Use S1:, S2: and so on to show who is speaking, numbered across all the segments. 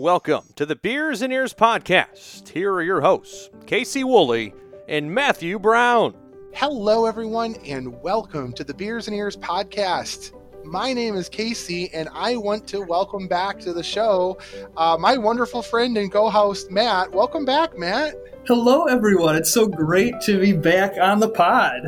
S1: Welcome to the Beers and Ears podcast. Here are your hosts, Casey Woolley and Matthew Brown.
S2: Hello, everyone, and welcome to the Beers and Ears podcast. My name is Casey, and I want to welcome back to the show uh, my wonderful friend and co host, Matt. Welcome back, Matt.
S3: Hello, everyone. It's so great to be back on the pod.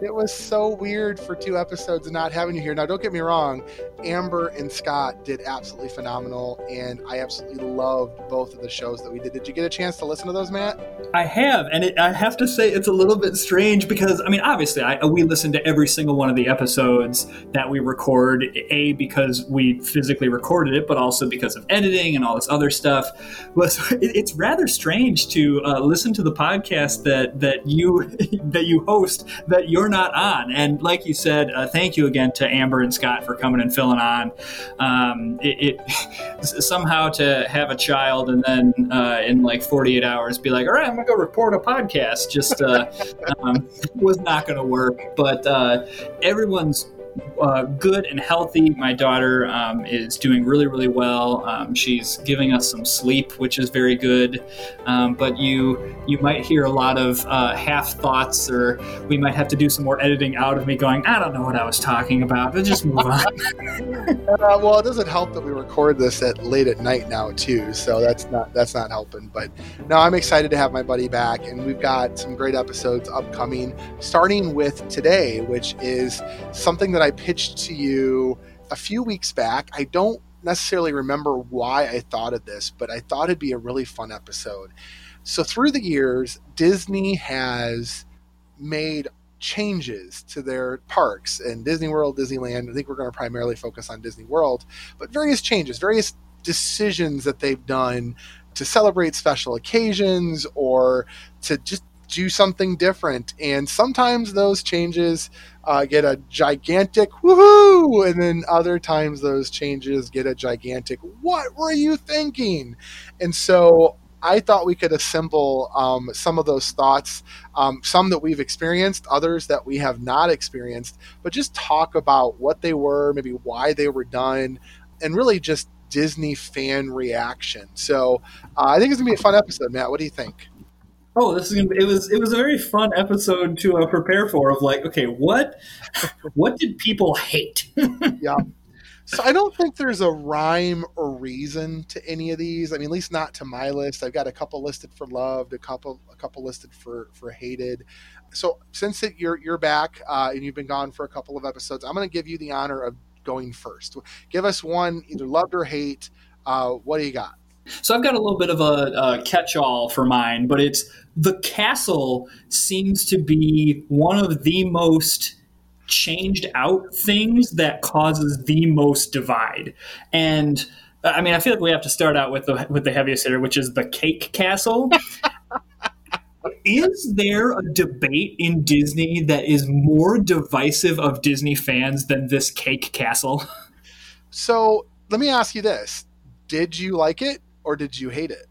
S2: It was so weird for two episodes not having you here. Now, don't get me wrong, Amber and Scott did absolutely phenomenal, and I absolutely loved both of the shows that we did. Did you get a chance to listen to those, Matt?
S3: I have, and it, I have to say it's a little bit strange because, I mean, obviously, I, we listen to every single one of the episodes that we record, A, because we physically recorded it, but also because of editing and all this other stuff. But it's rather strange to uh, listen listen to the podcast that that you that you host that you're not on. And like you said, uh, thank you again to Amber and Scott for coming and filling on. Um, it, it, somehow to have a child and then uh, in like 48 hours be like, all right, I'm gonna go report a podcast. Just uh, um, was not gonna work. But uh, everyone's uh, good and healthy. My daughter um, is doing really, really well. Um, she's giving us some sleep, which is very good. Um, but you you might hear a lot of uh, half thoughts, or we might have to do some more editing out of me going, I don't know what I was talking about. But just move on.
S2: uh, well, it doesn't help that we record this at late at night now too, so that's not that's not helping. But no, I'm excited to have my buddy back, and we've got some great episodes upcoming, starting with today, which is something that I pitched to you a few weeks back. I don't necessarily remember why I thought of this, but I thought it'd be a really fun episode. So, through the years, Disney has made changes to their parks and Disney World, Disneyland. I think we're going to primarily focus on Disney World, but various changes, various decisions that they've done to celebrate special occasions or to just do something different. And sometimes those changes uh, get a gigantic woohoo, and then other times those changes get a gigantic what were you thinking? And so I thought we could assemble um, some of those thoughts, um, some that we've experienced, others that we have not experienced, but just talk about what they were, maybe why they were done, and really just Disney fan reaction. So uh, I think it's gonna be a fun episode, Matt. What do you think?
S3: Oh, this is gonna be, it was it was a very fun episode to uh, prepare for. Of like, okay, what what did people hate?
S2: yeah. So I don't think there's a rhyme or reason to any of these. I mean, at least not to my list. I've got a couple listed for loved, a couple a couple listed for for hated. So since it, you're you're back uh, and you've been gone for a couple of episodes, I'm going to give you the honor of going first. Give us one, either loved or hate. Uh, what do you got?
S3: So I've got a little bit of a, a catch-all for mine, but it's the castle seems to be one of the most changed out things that causes the most divide. And uh, I mean, I feel like we have to start out with the with the heaviest hitter, which is the cake castle. is there a debate in Disney that is more divisive of Disney fans than this cake castle?
S2: So let me ask you this: Did you like it or did you hate it?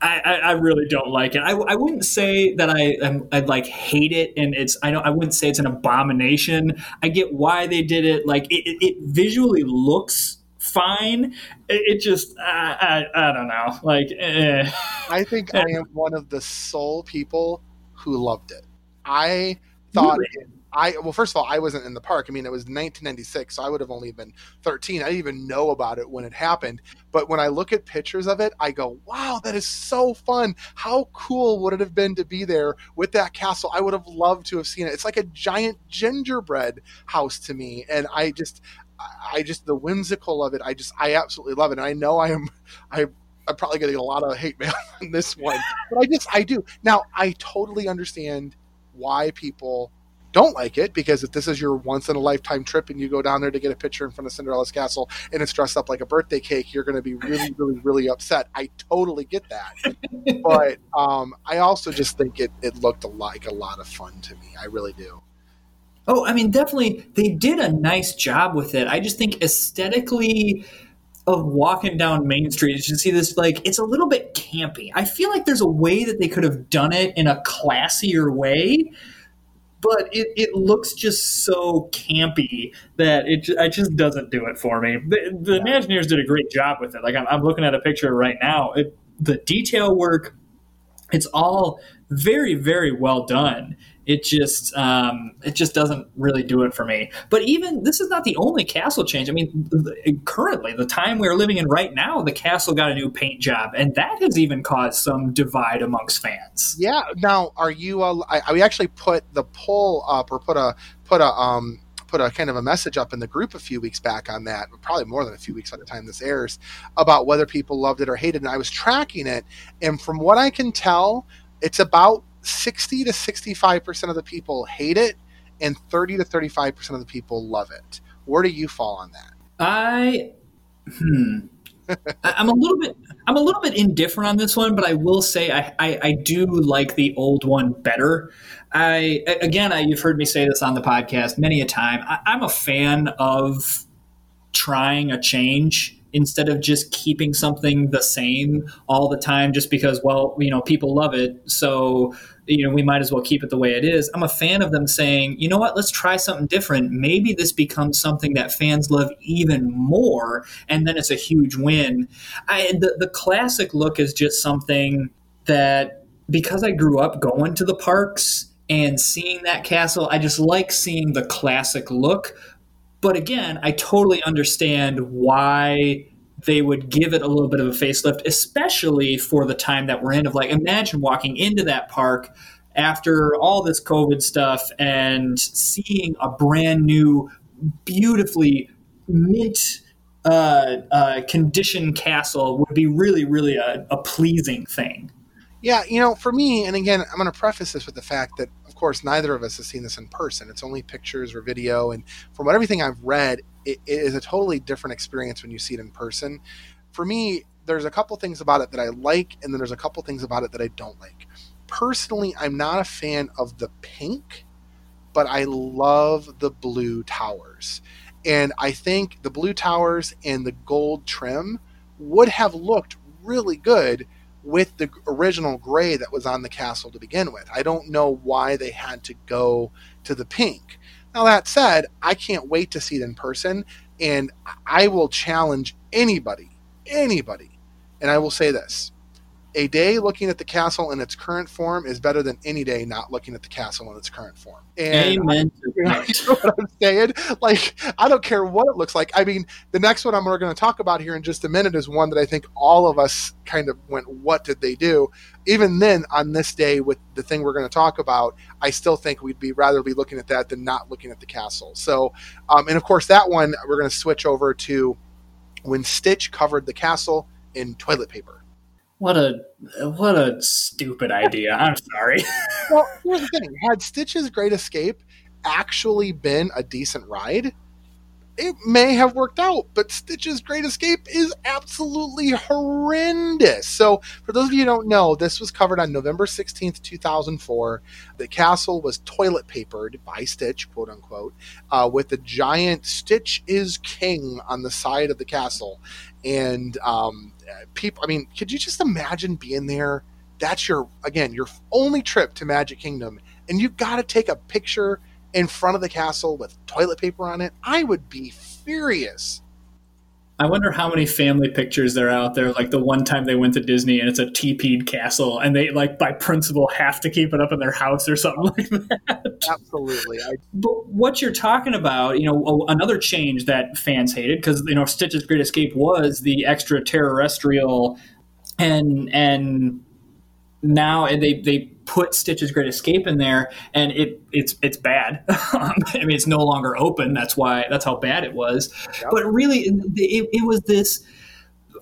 S3: I, I, really don't like it. I, I wouldn't say that I I like hate it, and it's I don't I wouldn't say it's an abomination. I get why they did it. Like it, it, it visually looks fine. It, it just I, I, I don't know. Like eh.
S2: I think I am one of the sole people who loved it. I thought really? it I well, first of all, I wasn't in the park. I mean, it was 1996, so I would have only been 13. I didn't even know about it when it happened. But when I look at pictures of it, I go, "Wow, that is so fun! How cool would it have been to be there with that castle? I would have loved to have seen it. It's like a giant gingerbread house to me, and I just, I just the whimsical of it. I just, I absolutely love it. And I know I am, I I'm probably getting a lot of hate mail on this one, but I just I do. Now I totally understand why people don't like it because if this is your once in a lifetime trip and you go down there to get a picture in front of Cinderella's castle and it's dressed up like a birthday cake, you're going to be really, really, really upset. I totally get that, but um, I also just think it it looked like a lot of fun to me. I really do.
S3: Oh, I mean, definitely, they did a nice job with it. I just think aesthetically of walking down Main Street, you see this like it's a little bit campy. I feel like there's a way that they could have done it in a classier way but it, it looks just so campy that it, it just doesn't do it for me. The, the Imagineers did a great job with it. Like I'm, I'm looking at a picture right now. It, the detail work, it's all very, very well done it just um, it just doesn't really do it for me. But even this is not the only castle change. I mean, the, currently the time we're living in right now, the castle got a new paint job, and that has even caused some divide amongst fans.
S2: Yeah. Now, are you? Uh, I, we actually put the poll up or put a put a um, put a kind of a message up in the group a few weeks back on that, probably more than a few weeks by the time this airs, about whether people loved it or hated it. And I was tracking it, and from what I can tell, it's about 60 to 65% of the people hate it and 30 to 35% of the people love it. Where do you fall on that?
S3: I hmm I'm a little bit I'm a little bit indifferent on this one, but I will say I, I, I do like the old one better. I again, I, you've heard me say this on the podcast many a time. I, I'm a fan of trying a change instead of just keeping something the same all the time just because well you know people love it so you know we might as well keep it the way it is. I'm a fan of them saying you know what? Let's try something different. Maybe this becomes something that fans love even more and then it's a huge win. I, the, the classic look is just something that because i grew up going to the parks and seeing that castle i just like seeing the classic look. But again, I totally understand why they would give it a little bit of a facelift, especially for the time that we're in. Of like, imagine walking into that park after all this COVID stuff and seeing a brand new, beautifully mint uh, uh, condition castle would be really, really a, a pleasing thing.
S2: Yeah, you know, for me, and again, I'm going to preface this with the fact that of course, neither of us has seen this in person. It's only pictures or video. And from what everything I've read, it, it is a totally different experience when you see it in person. For me, there's a couple things about it that I like, and then there's a couple things about it that I don't like. Personally, I'm not a fan of the pink, but I love the blue towers. And I think the blue towers and the gold trim would have looked really good with the original gray that was on the castle to begin with. I don't know why they had to go to the pink. Now, that said, I can't wait to see it in person, and I will challenge anybody, anybody, and I will say this a day looking at the castle in its current form is better than any day not looking at the castle in its current form.
S3: And Amen.
S2: You know what I'm saying? Like, I don't care what it looks like. I mean, the next one I'm going to talk about here in just a minute is one that I think all of us kind of went, "What did they do?" Even then, on this day with the thing we're going to talk about, I still think we'd be rather be looking at that than not looking at the castle. So, um, and of course, that one we're going to switch over to when Stitch covered the castle in toilet paper
S3: what a what a stupid idea. I'm sorry.
S2: well, here's the thing: had Stitch's Great Escape actually been a decent ride, it may have worked out, but Stitch's Great Escape is absolutely horrendous. So, for those of you who don't know, this was covered on November 16th, 2004. The castle was toilet papered by Stitch, quote unquote, uh, with a giant Stitch is King on the side of the castle. And um, people, I mean, could you just imagine being there? That's your, again, your only trip to Magic Kingdom, and you've got to take a picture in front of the castle with toilet paper on it. I would be furious.
S3: I wonder how many family pictures there are out there. Like the one time they went to Disney and it's a TP'd castle, and they like by principle have to keep it up in their house or something like that.
S2: Absolutely. I...
S3: But what you're talking about, you know, another change that fans hated because you know Stitch's Great Escape was the extraterrestrial, and and now they they put Stitch's Great Escape in there, and it it's it's bad. I mean, it's no longer open. That's why that's how bad it was. Yep. But really, it, it was this.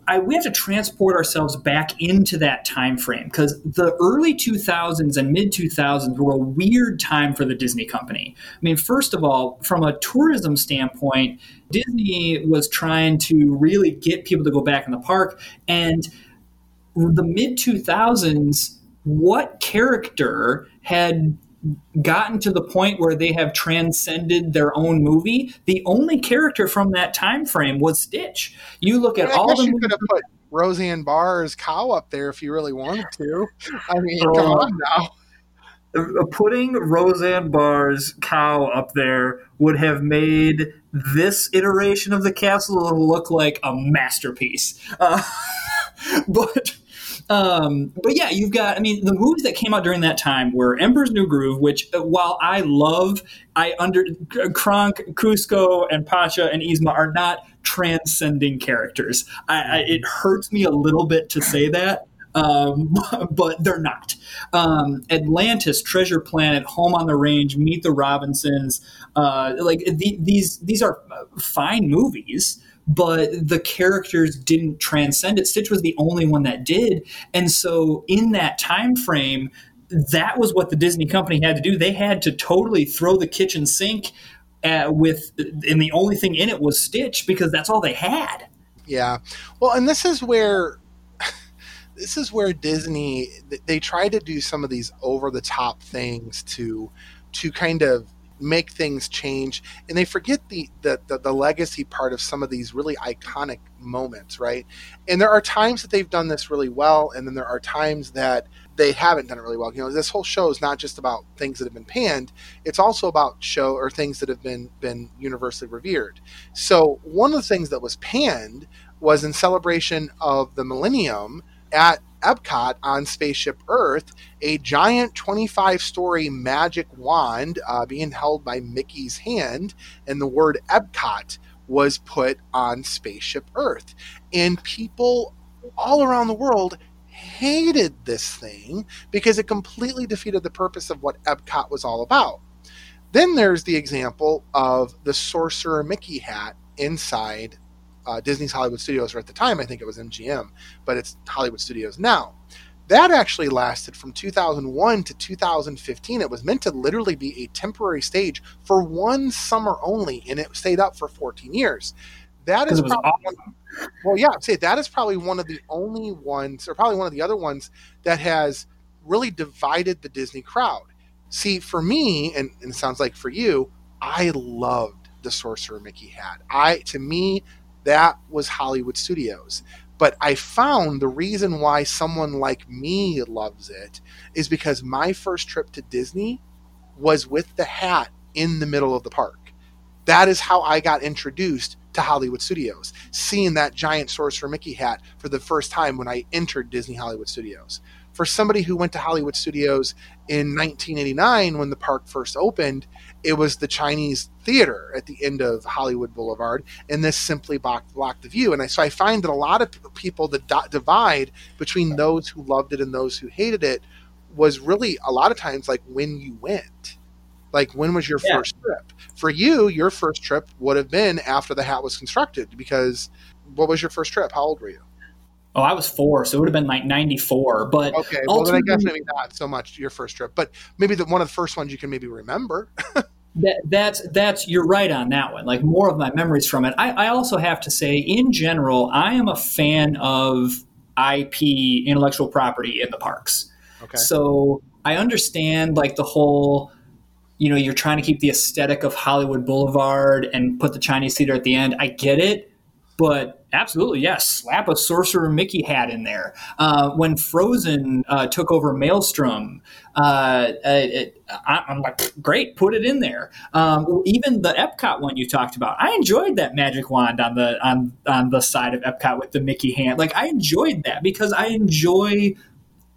S3: I, we have to transport ourselves back into that time frame because the early 2000s and mid 2000s were a weird time for the Disney company. I mean, first of all, from a tourism standpoint, Disney was trying to really get people to go back in the park, and the mid 2000s what character had gotten to the point where they have transcended their own movie? The only character from that time frame was stitch. You look at all the
S2: you could have put roseanne barr's cow up there if you really wanted to. I mean come on now.
S3: Putting Roseanne Barr's cow up there would have made this iteration of the castle look like a masterpiece. Uh, but um, but yeah, you've got. I mean, the movies that came out during that time were Emperor's New Groove, which uh, while I love, I under Kronk, Kuzco, and Pacha and Yzma are not transcending characters. I, I, it hurts me a little bit to say that. Um, but they're not. Um, Atlantis, Treasure Planet, Home on the Range, Meet the Robinsons, uh, like the, these these are fine movies but the characters didn't transcend it. Stitch was the only one that did, and so in that time frame, that was what the Disney company had to do. They had to totally throw the kitchen sink at, with, and the only thing in it was Stitch because that's all they had.
S2: Yeah, well, and this is where this is where Disney they try to do some of these over the top things to to kind of make things change and they forget the, the, the the legacy part of some of these really iconic moments right? And there are times that they've done this really well and then there are times that they haven't done it really well. You know this whole show is not just about things that have been panned it's also about show or things that have been been universally revered. So one of the things that was panned was in celebration of the millennium at Epcot on Spaceship Earth, a giant 25 story magic wand uh, being held by Mickey's hand, and the word Epcot was put on Spaceship Earth. And people all around the world hated this thing because it completely defeated the purpose of what Epcot was all about. Then there's the example of the Sorcerer Mickey hat inside uh, Disney's Hollywood Studios, or at the time, I think it was MGM, but it's Hollywood Studios now. That actually lasted from 2001 to 2015. It was meant to literally be a temporary stage for one summer only, and it stayed up for 14 years. That is probably awesome. well, yeah, say that is probably one of the only ones, or probably one of the other ones that has really divided the Disney crowd. See, for me, and, and it sounds like for you, I loved the Sorcerer Mickey hat. I to me that was Hollywood Studios. But I found the reason why someone like me loves it is because my first trip to Disney was with the hat in the middle of the park. That is how I got introduced to Hollywood Studios, seeing that giant Sorcerer Mickey hat for the first time when I entered Disney Hollywood Studios. For somebody who went to Hollywood Studios in 1989 when the park first opened, it was the Chinese theater at the end of Hollywood Boulevard, and this simply blocked, blocked the view. And I, so I find that a lot of people, the divide between those who loved it and those who hated it, was really a lot of times like when you went. Like when was your yeah. first trip? For you, your first trip would have been after the hat was constructed because what was your first trip? How old were you?
S3: Oh, I was four, so it would have been like '94. But
S2: okay, well then I guess maybe not so much your first trip, but maybe the one of the first ones you can maybe remember.
S3: that, that's that's you're right on that one. Like more of my memories from it. I, I also have to say, in general, I am a fan of IP intellectual property in the parks. Okay. So I understand like the whole, you know, you're trying to keep the aesthetic of Hollywood Boulevard and put the Chinese theater at the end. I get it, but absolutely yes, slap a Sorcerer Mickey hat in there. Uh, when Frozen uh, took over Maelstrom, uh, it, I, am like, great, put it in there. Um, even the Epcot one you talked about, I enjoyed that magic wand on the on on the side of Epcot with the Mickey hand. Like I enjoyed that because I enjoy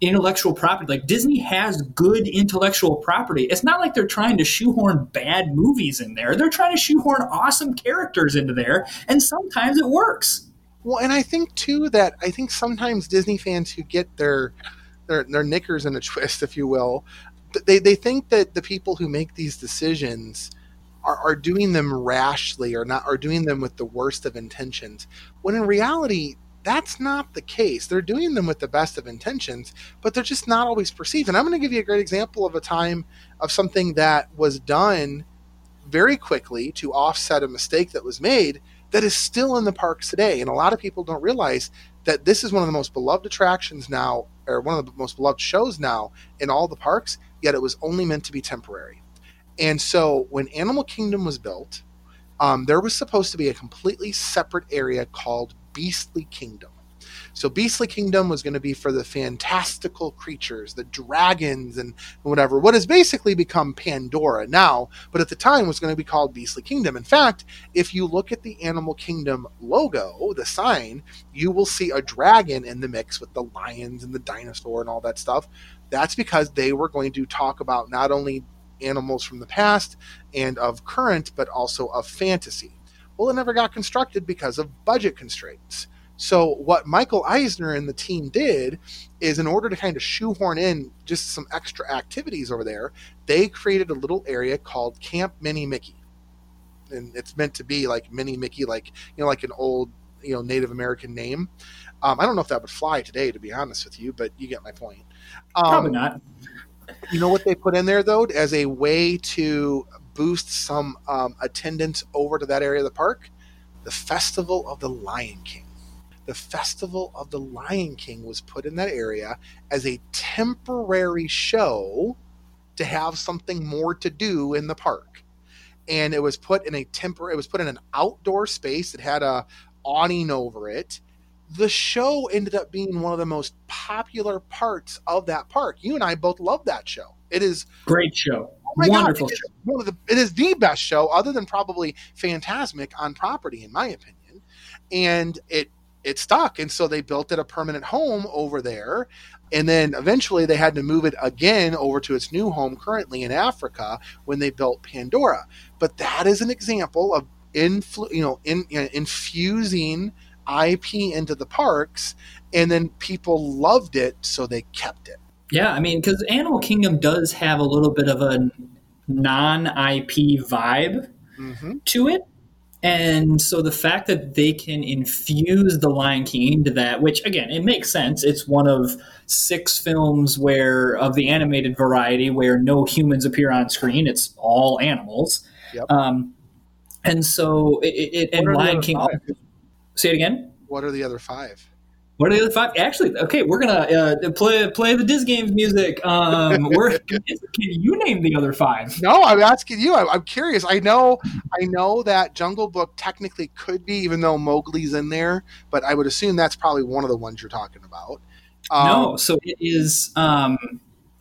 S3: intellectual property. Like Disney has good intellectual property. It's not like they're trying to shoehorn bad movies in there. They're trying to shoehorn awesome characters into there, and sometimes it works.
S2: Well, and I think too that I think sometimes Disney fans who get their their, their knickers in a twist, if you will, they, they think that the people who make these decisions are, are doing them rashly or not are doing them with the worst of intentions. When in reality, that's not the case. They're doing them with the best of intentions, but they're just not always perceived. And I'm going to give you a great example of a time of something that was done very quickly to offset a mistake that was made that is still in the parks today. And a lot of people don't realize that this is one of the most beloved attractions now, or one of the most beloved shows now in all the parks, yet it was only meant to be temporary. And so when Animal Kingdom was built, um, there was supposed to be a completely separate area called Beastly Kingdom. So Beastly Kingdom was going to be for the fantastical creatures, the dragons and whatever. What has basically become Pandora now, but at the time was going to be called Beastly Kingdom. In fact, if you look at the Animal Kingdom logo, the sign, you will see a dragon in the mix with the lions and the dinosaur and all that stuff. That's because they were going to talk about not only animals from the past and of current, but also of fantasy. Well, it never got constructed because of budget constraints. So, what Michael Eisner and the team did is, in order to kind of shoehorn in just some extra activities over there, they created a little area called Camp Mini Mickey. And it's meant to be like Mini Mickey, like, you know, like an old, you know, Native American name. Um, I don't know if that would fly today, to be honest with you, but you get my point. Um,
S3: Probably not.
S2: You know what they put in there though, as a way to boost some um, attendance over to that area of the park? The Festival of the Lion King. The Festival of the Lion King was put in that area as a temporary show to have something more to do in the park. And it was put in a temporary, it was put in an outdoor space. that had a awning over it the show ended up being one of the most popular parts of that park. You and I both love that show. It is
S3: great show.
S2: Oh my
S3: Wonderful
S2: God, it
S3: show.
S2: one of the it is the best show other than probably Fantasmic on property in my opinion. And it it stuck and so they built it a permanent home over there and then eventually they had to move it again over to its new home currently in Africa when they built Pandora. But that is an example of influ- you know in, you know, infusing IP into the parks, and then people loved it, so they kept it.
S3: Yeah, I mean, because Animal Kingdom does have a little bit of a non IP vibe
S2: Mm-hmm.
S3: to it. And so the fact that they can infuse The Lion King into that, which again, it makes sense. It's one of six films where, of the animated variety, where no humans appear on screen. It's all animals.
S2: Yep.
S3: Um, and so it, it and
S2: What are the
S3: Lion King.
S2: five?
S3: Say it again.
S2: What are the other five?
S3: What are the other five? Actually, okay, we're gonna uh, play play the Diz Games music. Um, we're, can you name the other five?
S2: No, I'm asking you. I, I'm curious. I know, I know that Jungle Book technically could be, even though Mowgli's in there, but I would assume that's probably one of the ones you're talking about. Um,
S3: no, so it is. Um,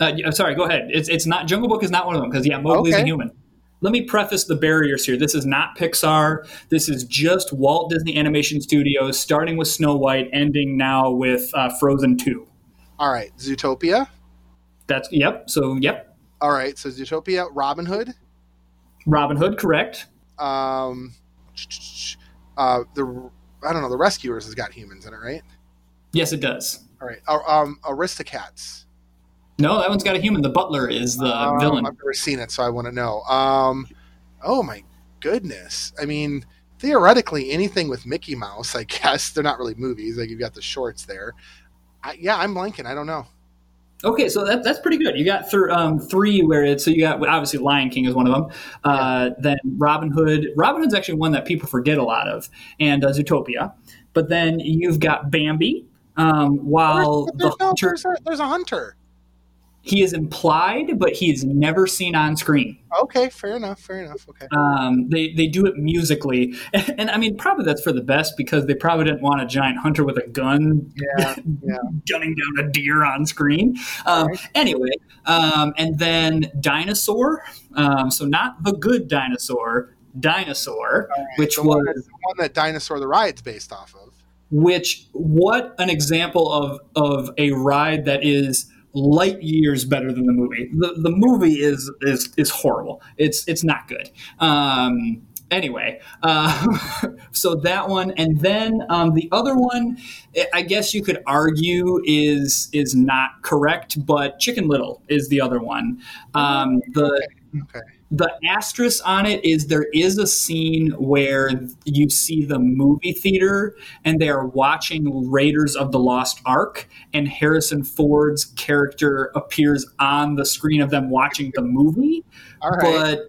S3: uh, sorry, go ahead. It's it's not Jungle Book is not one of them because yeah, Mowgli's
S2: Okay.
S3: a human. Let me preface the barriers here. This is not Pixar. This is just Walt Disney Animation Studios, starting with Snow White, ending now with uh, Frozen Two.
S2: All right, Zootopia.
S3: That's yep. So yep,
S2: All right, so Zootopia, Robin Hood.
S3: Robin Hood, correct?
S2: Um, uh, the I don't know. The Rescuers has got humans in it, right?
S3: Yes, it does.
S2: All right. Uh, um, Aristocats.
S3: No, that one's got a human. The Butler is the
S2: Um,
S3: villain.
S2: I've never seen it, so I want to know. Um, oh my goodness! I mean, theoretically, anything with Mickey Mouse, I guess they're not really movies. Like you've got the shorts there. I, yeah, I'm blanking. I don't know.
S3: Okay, so that, that's pretty good. You got th- um, three where it's so you got obviously Lion King is one of them. Uh, Then Robin Hood. Robin Hood's actually one that people forget a lot of, and uh, Zootopia. But then you've got Bambi. Um, while
S2: There's-
S3: the
S2: no,
S3: hunter,
S2: there's, a, there's a hunter.
S3: He is implied, but he is never seen on screen.
S2: Okay, fair enough. Fair enough. Okay.
S3: Um, they they do it musically, and, and I mean probably that's for the best because they probably didn't want a giant hunter with a gun
S2: Yeah. Yeah.
S3: gunning down a deer on screen. Um,
S2: Right.
S3: Anyway, um, and then dinosaur. Um, so not the good dinosaur, dinosaur, which
S2: the one,
S3: was
S2: that, the one that Dinosaur the Ride's based off of.
S3: which what an example of of a ride that is light years better than the movie. The the movie is is is horrible. It's it's not good. Um, anyway, uh, so that one, and then um, the other one, I guess you could argue is is not correct, but Chicken Little is the other one. Um, the
S2: Okay.
S3: The asterisk on it is there is a scene where you see the movie theater and they are watching Raiders of the Lost Ark, and Harrison Ford's character appears on the screen of them watching the movie.
S2: All right.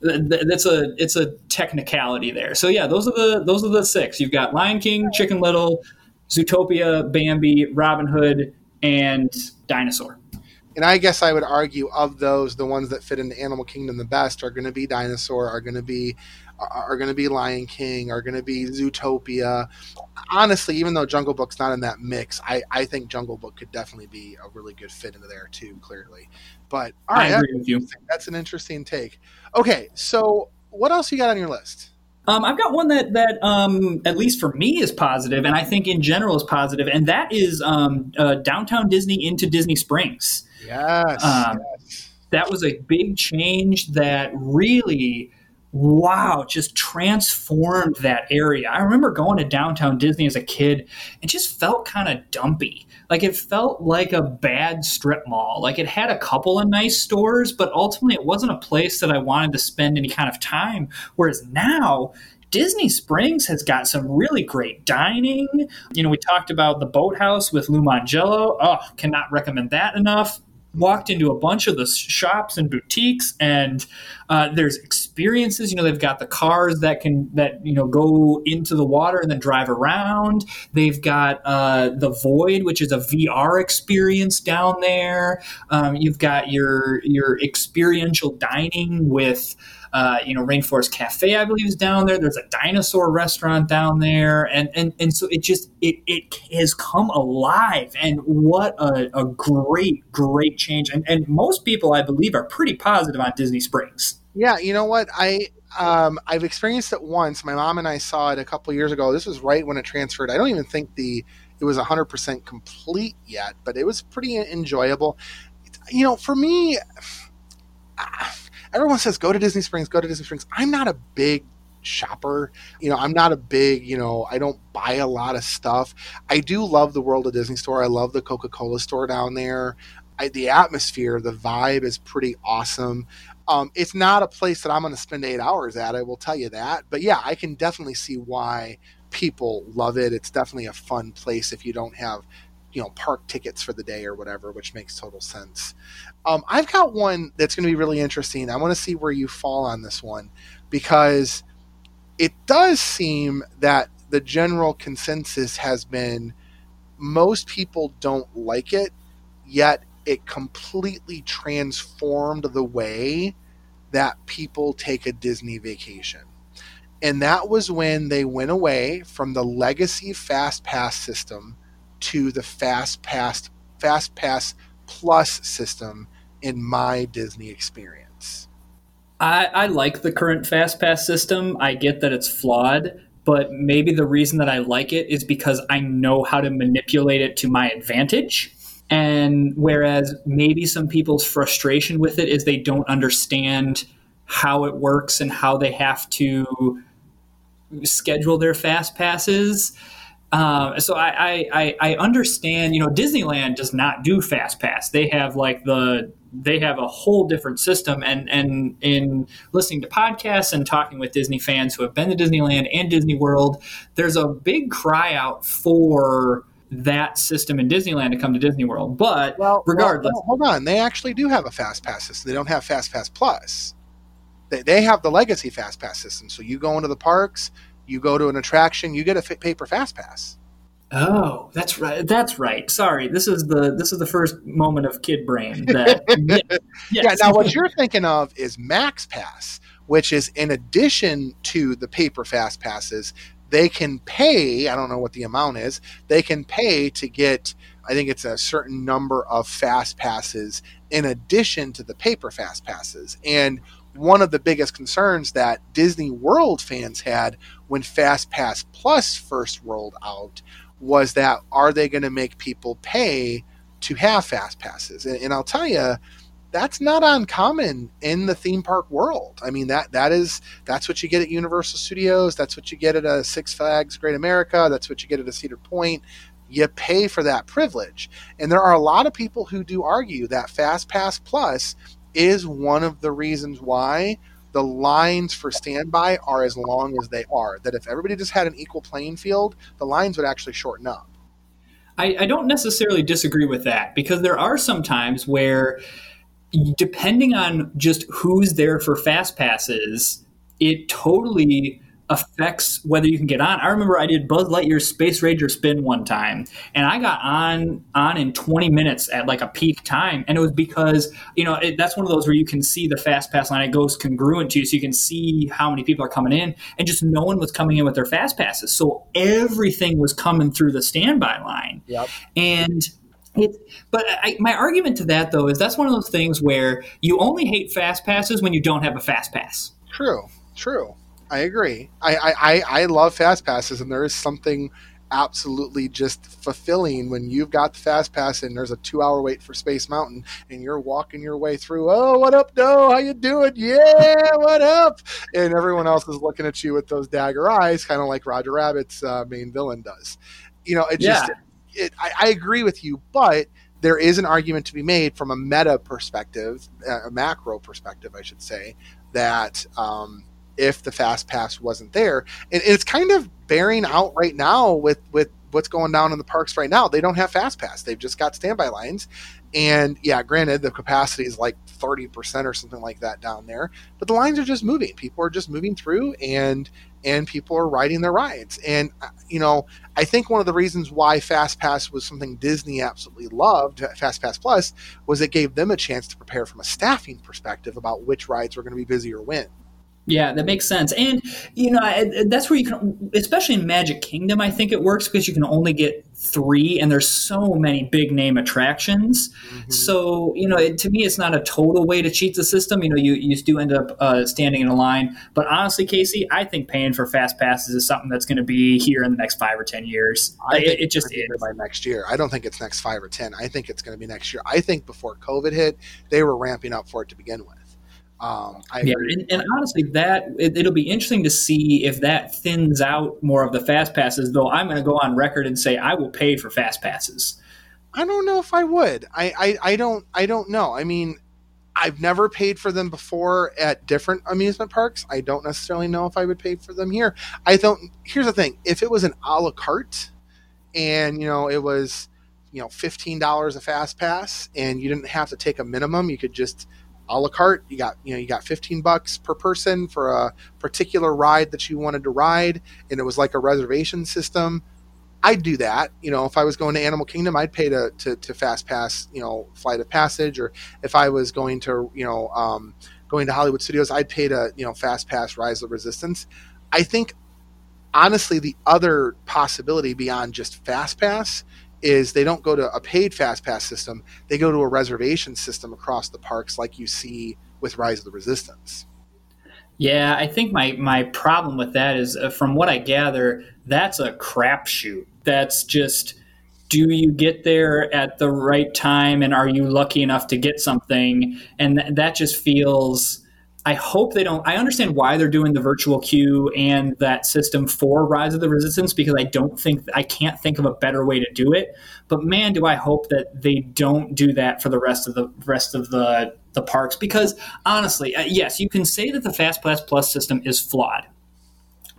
S3: But th- th- that's a it's a technicality there. So yeah, those are the those are the six. You've got Lion King, Chicken Little, Zootopia, Bambi, Robin Hood, and Dinosaur.
S2: And I guess I would argue of those, the ones that fit into Animal Kingdom the best are going to be Dinosaur, are going to be are, going to be Lion King, are going to be Zootopia. Honestly, even though Jungle Book's not in that mix, I, I think Jungle Book could definitely be a really good fit into there too. Clearly, but all right,
S3: I agree with you.
S2: That's an interesting take. Okay, so what else you got on your list?
S3: Um, I've got one that that um, at least for me is positive, and I think in general is positive, and that is um, uh, downtown Disney into Disney Springs.
S2: Yes,
S3: um,
S2: yes.
S3: That was a big change that really, wow, just transformed that area. I remember going to downtown Disney as a kid and just felt kind of dumpy. Like it felt like a bad strip mall. Like it had a couple of nice stores, but ultimately it wasn't a place that I wanted to spend any kind of time. Whereas now, Disney Springs has got some really great dining. You know, we talked about the boathouse with Lou. Oh, cannot recommend that enough walked into a bunch of the shops and boutiques and uh, there's experiences you know they've got the cars that can that you know go into the water and then drive around. They've got uh, the void which is a vr experience down there. Um, you've got your your experiential dining with uh, you know, Rainforest Cafe, I believe, is down there. There's a dinosaur restaurant down there, and and and so it just it it has come alive. And what a, a great great change. And and most people, I believe, are pretty positive on Disney Springs.
S2: Yeah, you know what I. Um, I've experienced it once. My mom and I saw it a couple years ago. This was right when it transferred. I don't even think the it was 100% complete yet, but it was pretty enjoyable. You know, for me, everyone says go to Disney Springs, go to Disney Springs. I'm not a big shopper. You know, I'm not a big, you know, I don't buy a lot of stuff. I do love the World of Disney store. I love the Coca-Cola store down there. I, the atmosphere, the vibe is pretty awesome. Um, it's not a place that I'm going to spend eight hours at. I will tell you that. But yeah, I can definitely see why people love it. It's definitely a fun place if you don't have you know park tickets for the day or whatever, which makes total sense. Um, I've got one that's going to be really interesting. I want to see where you fall on this one because it does seem that the general consensus has been most people don't like it, yet it completely transformed the way that people take a Disney vacation. And that was when they went away from the legacy fast pass system to the fast pass fast pass plus system in my Disney experience.
S3: I, I like the current fast pass system. I get that it's flawed, but maybe the reason that I like it is because I know how to manipulate it to my advantage. And whereas maybe some people's frustration with it is they don't understand how it works and how they have to schedule their fast passes. Um, so I, I, I understand, you know, Disneyland does not do fast pass. They have like the they have a whole different system and and in listening to podcasts and talking with Disney fans who have been to Disneyland and Disney World, there's a big cry out for that system in Disneyland to come to Disney World. But well, regardless,
S2: well, hold on, they actually do have a fast pass system. They don't have fast pass plus. They, they have the legacy fast pass system. So you go into the parks, you go to an attraction, you get a paper fast pass.
S3: Oh, that's right. That's right. Sorry, this is the this is the first moment of kid brain. That yes.
S2: yeah. Now, what you're thinking of is Max Pass, which is in addition to the paper fast passes. They can pay. I don't know what the amount is. They can pay to get. I think it's a certain number of fast passes in addition to the paper fast passes. And one of the biggest concerns that Disney World fans had when Fast Pass Plus first rolled out was that are they going to make people pay to have fast passes? And, and, I'll tell you, that's not uncommon in the theme park world. I mean that that is that's what you get at Universal Studios. That's what you get at a Six Flags Great America. That's what you get at a Cedar Point. You pay for that privilege, and there are a lot of people who do argue that Fast Pass Plus is one of the reasons why the lines for standby are as long as they are. That if everybody just had an equal playing field, the lines would actually shorten up.
S3: I, I don't necessarily disagree with that because there are some times where, depending on just who's there for fast passes, it totally affects whether you can get on. I remember I did Buzz Lightyear Space Ranger spin one time, and I got on on in 20 minutes at like a peak time, and it was because you know it, that's one of those where you can see the fast pass line. It goes congruent to you, so you can see how many people are coming in, and just no one was coming in with their fast passes, so everything was coming through the standby line.
S2: Yep.
S3: And it, but I, my argument to that though is that's one of those things where you only hate fast passes when you don't have a fast pass.
S2: True, true. I agree. I, I, I love fast passes, and there is something absolutely just fulfilling when you've got the fast pass and there's a two hour wait for Space Mountain and you're walking your way through. Oh, what up, Doe? How you doing? Yeah, what up? And everyone else is looking at you with those dagger eyes, kind of like Roger Rabbit's uh, main villain does. You know, it just.
S3: Yeah.
S2: It, I, I agree with you, but there is an argument to be made from a meta perspective, a macro perspective, I should say, that um, if the fast pass wasn't there, and it's kind of bearing out right now with with what's going down in the parks right now. They don't have fast pass; they've just got standby lines. And yeah, granted, the capacity is like thirty percent or something like that down there, but the lines are just moving. People are just moving through, and and people are riding their rides. And uh, you know, I think one of the reasons why Fast Pass was something Disney absolutely loved, Fast Pass Plus, was it gave them a chance to prepare from a staffing perspective about which rides were going to be busy or when.
S3: Yeah, that makes sense. And, you know, that's where you can, especially in Magic Kingdom, I think it works because you can only get three and there's so many big name attractions. Mm-hmm. So, you know, it, to me, it's not a total way to cheat the system. You know, you, you do end up uh, standing in a line. But honestly, Casey, I think paying for fast passes is something that's going to be here in the next five or 10 years. I it, it just is.
S2: By next year. I don't think it's next five or 10. I think it's going to be next year. I think before COVID hit, they were ramping up for it to begin with.
S3: Um, yeah, and, and, honestly, that it, will be interesting to see if that thins out more of the fast passes. Though I'm going to go on record and say I will pay for fast passes.
S2: I don't know if I would. I, I, I don't I don't know. I mean, I've never paid for them before at different amusement parks. I don't necessarily know if I would pay for them here. I don't. Here's the thing: if it was an a la carte, and you know it was you know fifteen dollars a fast pass, and you didn't have to take a minimum, you could just a la carte. You got you know you got 15 bucks per person for a particular ride that you wanted to ride, and it was like a reservation system. I'd do that. You know, if I was going to Animal Kingdom, I'd pay to, to, to Fast Pass, you know, Flight of Passage, or if I was going to, you know, um, going to Hollywood Studios, I'd pay to, you know, Fast Pass Rise of Resistance. I think, honestly, the other possibility beyond just Fast Pass is they don't go to a paid fast pass system. They go to a reservation system across the parks like you see with rise of the resistance.
S3: Yeah i think my my problem with that is uh, from what i gather that's a crapshoot. That's just do you get there at the right time and are you lucky enough to get something? And th- that just feels I hope they don't. I understand why they're doing the virtual queue and that system for Rise of the Resistance because I don't think I can't think of a better way to do it. But man, do I hope that they don't do that for the rest of the rest of the the parks because honestly, uh, yes, you can say that the Fast Pass Plus system is flawed.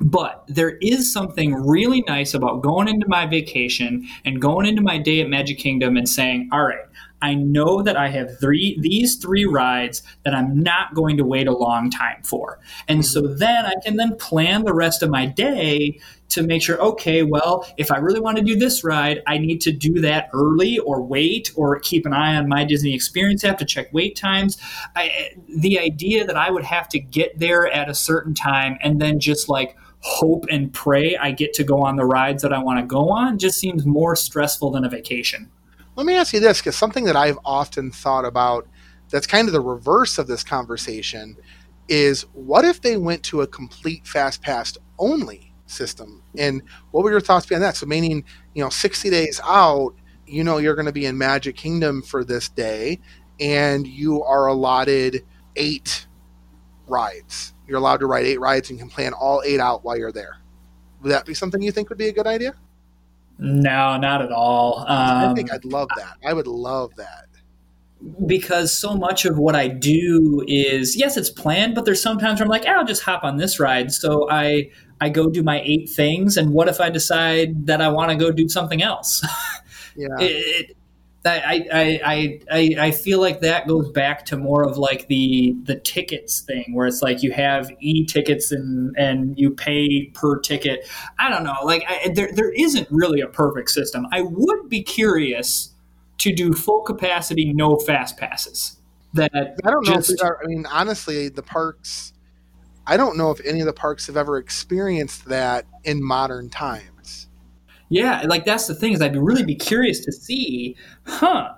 S3: But there is something really nice about going into my vacation and going into my day at Magic Kingdom and saying, all right, I know that I have three these three rides that I'm not going to wait a long time for. And so mm-hmm. then I can then plan the rest of my day to make sure okay, well, if I really want to do this ride, I need to do that early or wait or keep an eye on my Disney Experience app to check wait times. I, the idea that I would have to get there at a certain time and then just like hope and pray I get to go on the rides that I want to go on just seems more stressful than a vacation.
S2: Let me ask you this, because something that I've often thought about that's kind of the reverse of this conversation is what if they went to a complete fast pass only system? And what were your thoughts behind that? So meaning, you know, 60 days out, you know you're going to be in Magic Kingdom for this day and you are allotted eight rides. You're allowed to ride eight rides and can plan all eight out while you're there. Would that be something you think would be a good idea?
S3: No, not at all. Um,
S2: I think I'd love that. I would love that.
S3: Because so much of what I do is yes, it's planned, but there's sometimes where I'm like, oh, I'll just hop on this ride. So I I go do my eight things, and what if I decide that I want to go do something else?
S2: Yeah.
S3: it, I, I, I, I feel like that goes back to more of like the the tickets thing where it's like you have e tickets and and you pay per ticket. I don't know, like I, there there isn't really a perfect system. I would be curious to do full capacity, no fast passes. That
S2: I don't know. Just, are, I mean, honestly, the parks. I don't know if any of the parks have ever experienced that in modern times.
S3: Yeah, like that's the thing is I'd really be curious to see, huh?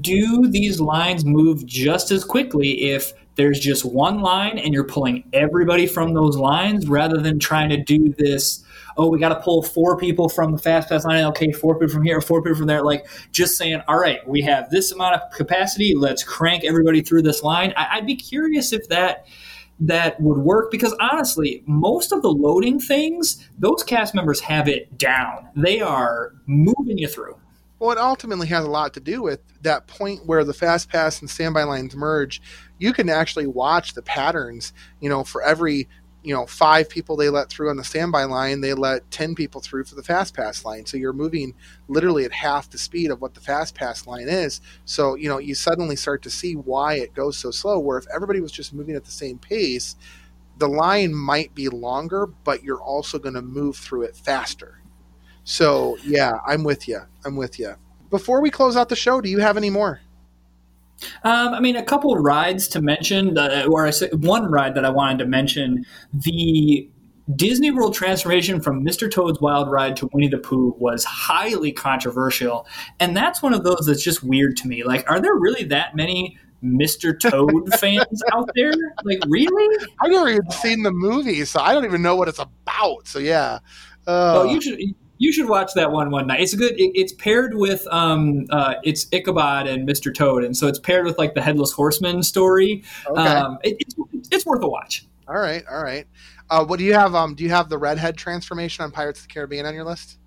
S3: Do these lines move just as quickly if there's just one line and you're pulling everybody from those lines rather than trying to do this? Oh, we got to pull four people from the fast pass line. Okay, four people from here, four people from there. Like just saying, all right, we have this amount of capacity. Let's crank everybody through this line. I, I'd be curious if that that would work because honestly, most of the loading things, those cast members have it down. They are moving you through.
S2: Well, it ultimately has a lot to do with that point where the fast pass and standby lines merge. You can actually watch the patterns, you know, for every you know five people they let through on the standby line they let 10 people through for the fast pass line. So you're moving literally at half the speed of what the fast pass line is. So you know you suddenly start to see why it goes so slow where if everybody was just moving at the same pace the line might be longer but you're also going to move through it faster. So yeah i'm with you i'm with you before we close out the show do you have any more
S3: um, I mean, a couple rides to mention, uh, or I say one ride that I wanted to mention, the Disney World transformation from Mr. Toad's Wild Ride to Winnie the Pooh was highly controversial. And that's one of those that's just weird to me. Like, are there really that many Mr. Toad fans out there? Like, really?
S2: I've never even seen the movie, so I don't even know what it's about. So, yeah.
S3: Uh, oh, you should you should watch that one one night. It's a good. It, it's paired with um, uh, it's Ichabod and Mr. Toad, and so it's paired with like the Headless Horseman story. Okay. Um, it, it's it's worth a watch.
S2: All right, all right. Uh, what do you have? Um, do you have the redhead transformation on Pirates of the Caribbean on your list?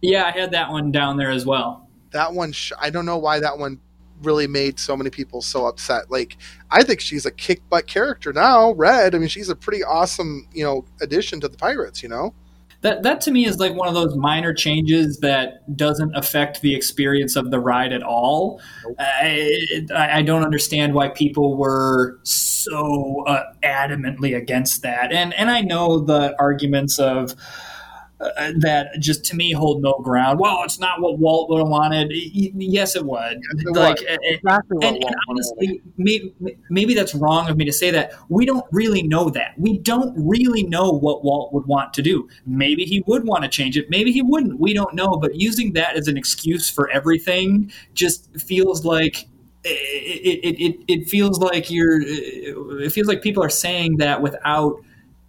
S3: Yeah, I had that one down there as well.
S2: That one, sh- I don't know why that one really made so many people so upset. Like, I think she's a kick butt character now. Red, I mean, she's a pretty awesome, you know, addition to the Pirates. You know
S3: that that to me is like one of those minor changes that doesn't affect the experience of the ride at all. I, I don't understand why people were so uh, adamantly against that, and and I know the arguments of uh, that just to me hold no ground. Well, it's not what Walt would have wanted. Yes, it would. Yes, it like, would. Exactly and, and honestly, maybe, maybe that's wrong of me to say that. We don't really know that. We don't really know what Walt would want to do. Maybe he would want to change it. Maybe he wouldn't. We don't know. But using that as an excuse for everything just feels like it, it, it, it feels like you're it feels like people are saying that without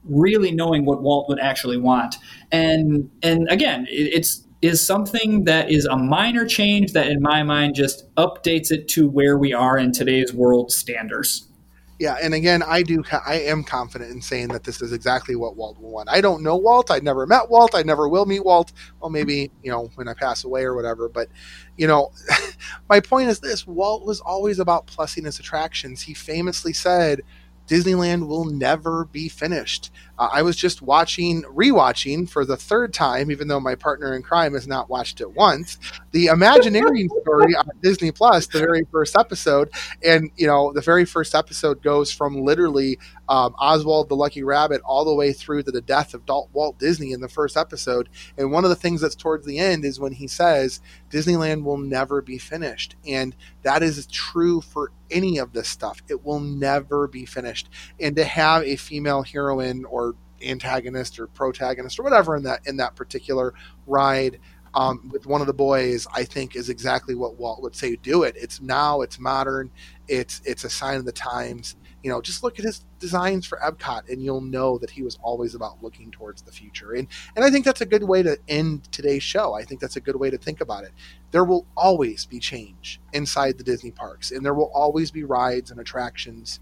S3: really knowing what Walt would actually want. And and again, it, it's is something that is a minor change that in my mind just updates it to where we are in today's world standards.
S2: Yeah, and again, I do. I am confident in saying that this is exactly what Walt will want. I don't know Walt. I never met Walt. I never will meet Walt. Well, maybe you know when I pass away or whatever. But you know, my point is this: Walt was always about plussing his attractions. He famously said, Disneyland will never be finished. Uh, I was just watching, rewatching for the third time, even though my partner in crime has not watched it once, the Imagineering story on Disney Plus, the very first episode. And, you know, the very first episode goes from literally um, Oswald the Lucky Rabbit all the way through to the death of Walt Disney in the first episode. And one of the things that's towards the end is when he says, Disneyland will never be finished. And that is true for any of this stuff. It will never be finished. And to have a female heroine or antagonist or protagonist or whatever in that in that particular ride um, with one of the boys, I think is exactly what Walt would say. Do it. It's now. It's modern. It's it's a sign of the times you know, just look at his designs for Epcot and you'll know that he was always about looking towards the future. And and I think that's a good way to end today's show. I think that's a good way to think about it. There will always be change inside the Disney parks and there will always be rides and attractions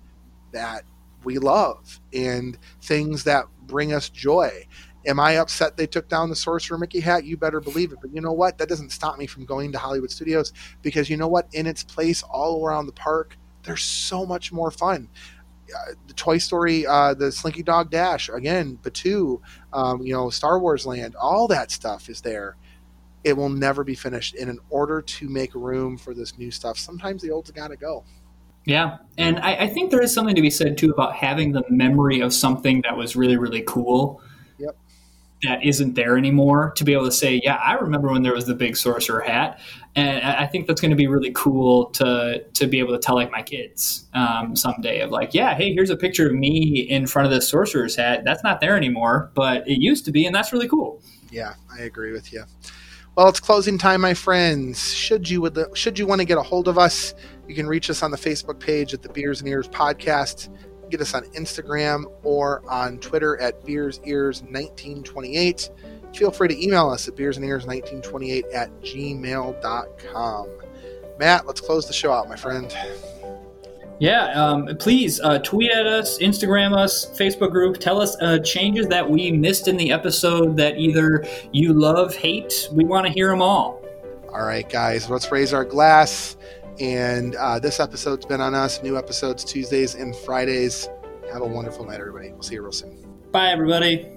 S2: that we love and things that bring us joy. Am I upset they took down the Sorcerer Mickey hat? You better believe it. But you know what? That doesn't stop me from going to Hollywood Studios because you know what? In its place all around the park, they're so much more fun. Uh, the Toy Story, uh, the Slinky Dog Dash, again, Batuu, um, you know, Star Wars Land, all that stuff is there. it will never be finished. And in order to make room for this new stuff, sometimes the old's got to go.
S3: Yeah, and I, I, think there is something to be said too about having the memory of something that was really, really cool.
S2: Yep.
S3: That isn't there anymore. To be able to say, yeah, I remember when there was the big sorcerer hat, and I think that's going to be really cool to to be able to tell like my kids um, someday of like, yeah, hey, here's a picture of me in front of this sorcerer's hat. That's not there anymore, but it used to be, and that's really cool.
S2: Yeah, I agree with you. Well, it's closing time, my friends. Should you would should you want to get a hold of us, you can reach us on the Facebook page at the Beers and Ears Podcast. Get us on Instagram or on Twitter at Beers Ears 1928. Feel free to email us at Beers and Ears 1928 at gmail.com. Matt, let's close the show out, my friend.
S3: Yeah, um, please uh, tweet at us, Instagram us, Facebook group. Tell us uh, changes that we missed in the episode that either you love, hate. We want to hear them all.
S2: All right, guys, let's raise our glass. And uh, this episode's been on us. New episodes Tuesdays and Fridays. Have a wonderful night, everybody. We'll see you real soon.
S3: Bye, everybody.